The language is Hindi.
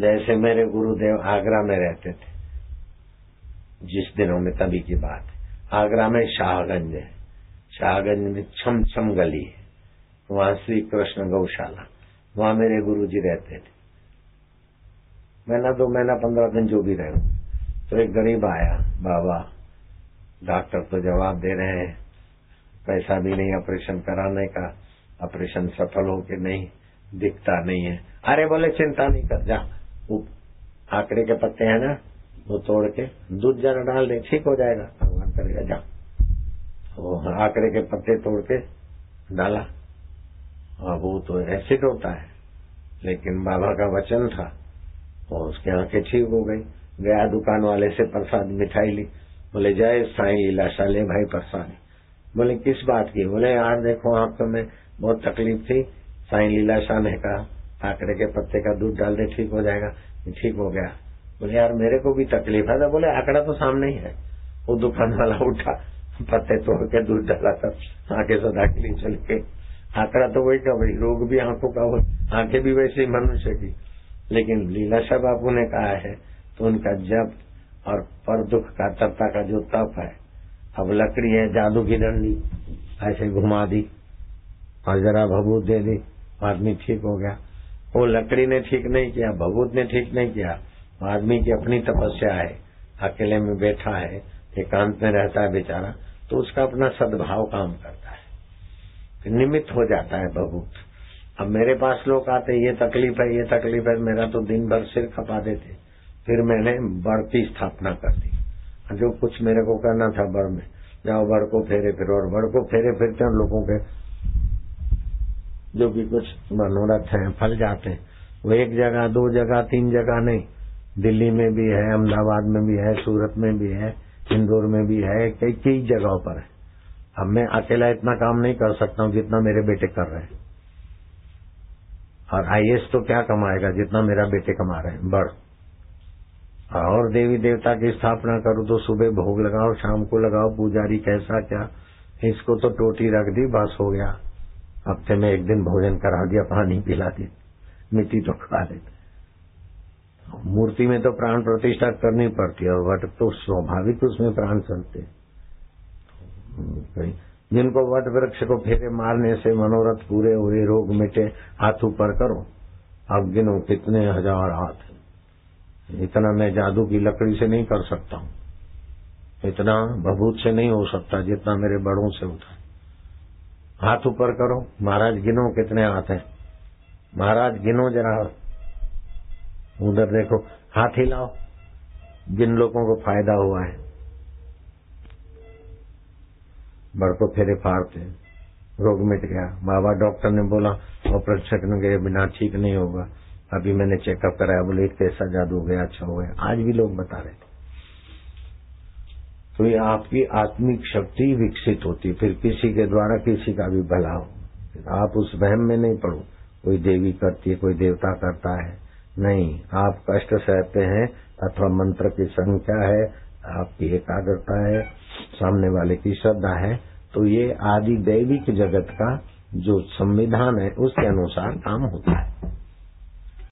जैसे मेरे गुरुदेव आगरा में रहते थे, जिस दिनों में तभी की बात आगरा में शाहगंज है। शाहगंज में छम छम गली है। वहाँ श्री कृष्ण गौशाला। वहाँ मेरे गुरु जी रहते थे। महीना दो महीना पंद्रह दिन जो भी रहे। तो एक गरीब आया, बाबा, डॉक्टर तो जवाब दे रहे हैं। पैसा भी नहीं, ऑपरेशन कराने का। ऑपरेशन सफल हो के नहीं, दिखता नहीं है। अरे बोले, चिंता नहीं कर, जा। आंकड़े के पत्ते हैं ना, वो तोड़ के दूध जरा डाल दे, ठीक हो जाएगा। भगवान करेगा जा वो आंकड़े के पत्ते तोड़ के डाला। और वो तो एसिड होता है, लेकिन बाबा का वचन था, और उसके आँखें ठीक हो गई। गया दुकान वाले से प्रसाद मिठाई ली। बोले जय साई लीलाशा ले भाई प्रसाद। बोले, किस बात की? बोले, यार देखो, आपको में बहुत तकलीफ़ थी। साई लीलाशाह ने कहा आंकड़े के पत्ते का दूध डाल दे, ठीक हो जाएगा। ठीक हो गया। बोले, यार, मेरे को भी तकलीफ़ है। तो बोले, आंकड़ा तो सामने ही है। वो दुकान वाला उठा, पत्ते तोड़ के दूध डाला था, आँखें सदा के लिए चल के आंकड़ा तो वही का भाई, रोग भी आँखों का हो, आँखें भी वैसे ही मनुष्य की। लेकिन लीलाशाह बाबू ने कहा है तो उनका जब और पर दुख का तत्ता का जो तप है, अब लकड़ी है, जादू की डंडी, ऐसे घुमा दी और जरा भभूत दे दी, आदमी ठीक हो गया। वो लकड़ी ने ठीक नहीं किया भभूत ने ठीक नहीं किया आदमी की अपनी तपस्या है, अकेले में बैठा है, एकांत में रहता है बेचारा तो उसका अपना सद्भाव काम करता है। निमित्त हो जाता है भभूत अब मेरे पास लोग आते ये तकलीफ़ है, ये तकलीफ़ है, मेरा तो दिन भर सिर खपा देते। फिर मैंने की स्थापना कर दी। जो कुछ मेरे को करना था, बड़ में। जाओ, बड़ को फेरे, फिर और बड़ को फेरे फिरते हैं लोगों के जो भी कुछ मनोरथ है, फल जाते हैं। वो एक जगह, दो जगह, तीन जगह नहीं। दिल्ली में भी है, अहमदाबाद में भी है, सूरत में भी है, इंदौर में भी है, कई कई जगहों पर है। अब मैं अकेला इतना काम नहीं कर सकता हूँ जितना मेरे बेटे कर रहे हैं। और आईएएस तो क्या कमाएगा जितना मेरा बेटे कमा रहे हैं? बड़ और देवी देवता की स्थापना करो तो सुबह भोग लगाओ, शाम को लगाओ, पुजारी कैसा, क्या? इसको तो टोटी रख दी, बस हो गया। हफ़्ते में एक दिन भोजन करा दिया, पानी पिला दी मिट्टी तो खा लेते। मूर्ति में तो प्राण प्रतिष्ठा करनी पड़ती है वट तो स्वाभाविक उसमें प्राण चलते जिनको वट वृक्ष को फेरे मारने से मनोरथ पूरे हुए, रोग मिटे, हाथ ऊपर करो, अब गिनो कितने हज़ार हाथ इतना मैं जादू की लकड़ी से नहीं कर सकता हूँ। इतना बबूत से नहीं हो सकता जितना मेरे बड़ों से होता है हाथ ऊपर करो। महाराज गिनो कितने हाथ हैं। महाराज गिनो जरा। उधर देखो, हाथ हिलाओ जिन लोगों को फ़ायदा हुआ है। बड़ को फेरे फाड़ते रोग मिट गया। बाबा डॉक्टर ने बोला, ऑपरेशन के बिना ठीक नहीं होगा। अभी मैंने चेकअप कराया। बोले कैसा जादू हो गया अच्छा हो गया। आज भी लोग बता रहे थे। तो ये आपकी आत्मिक शक्ति विकसित होती फिर किसी के द्वारा किसी का भी भला हो। आप उस वहम में नहीं पड़ो। कोई देवी करती है, कोई देवता करता है। नहीं, आप कष्ट सहते हैं अथवा मंत्र की संख्या है, आपकी एकाग्रता है, सामने वाले की श्रद्धा है तो ये आदि दैविक जगत का जो संविधान है, उसके अनुसार काम होता है।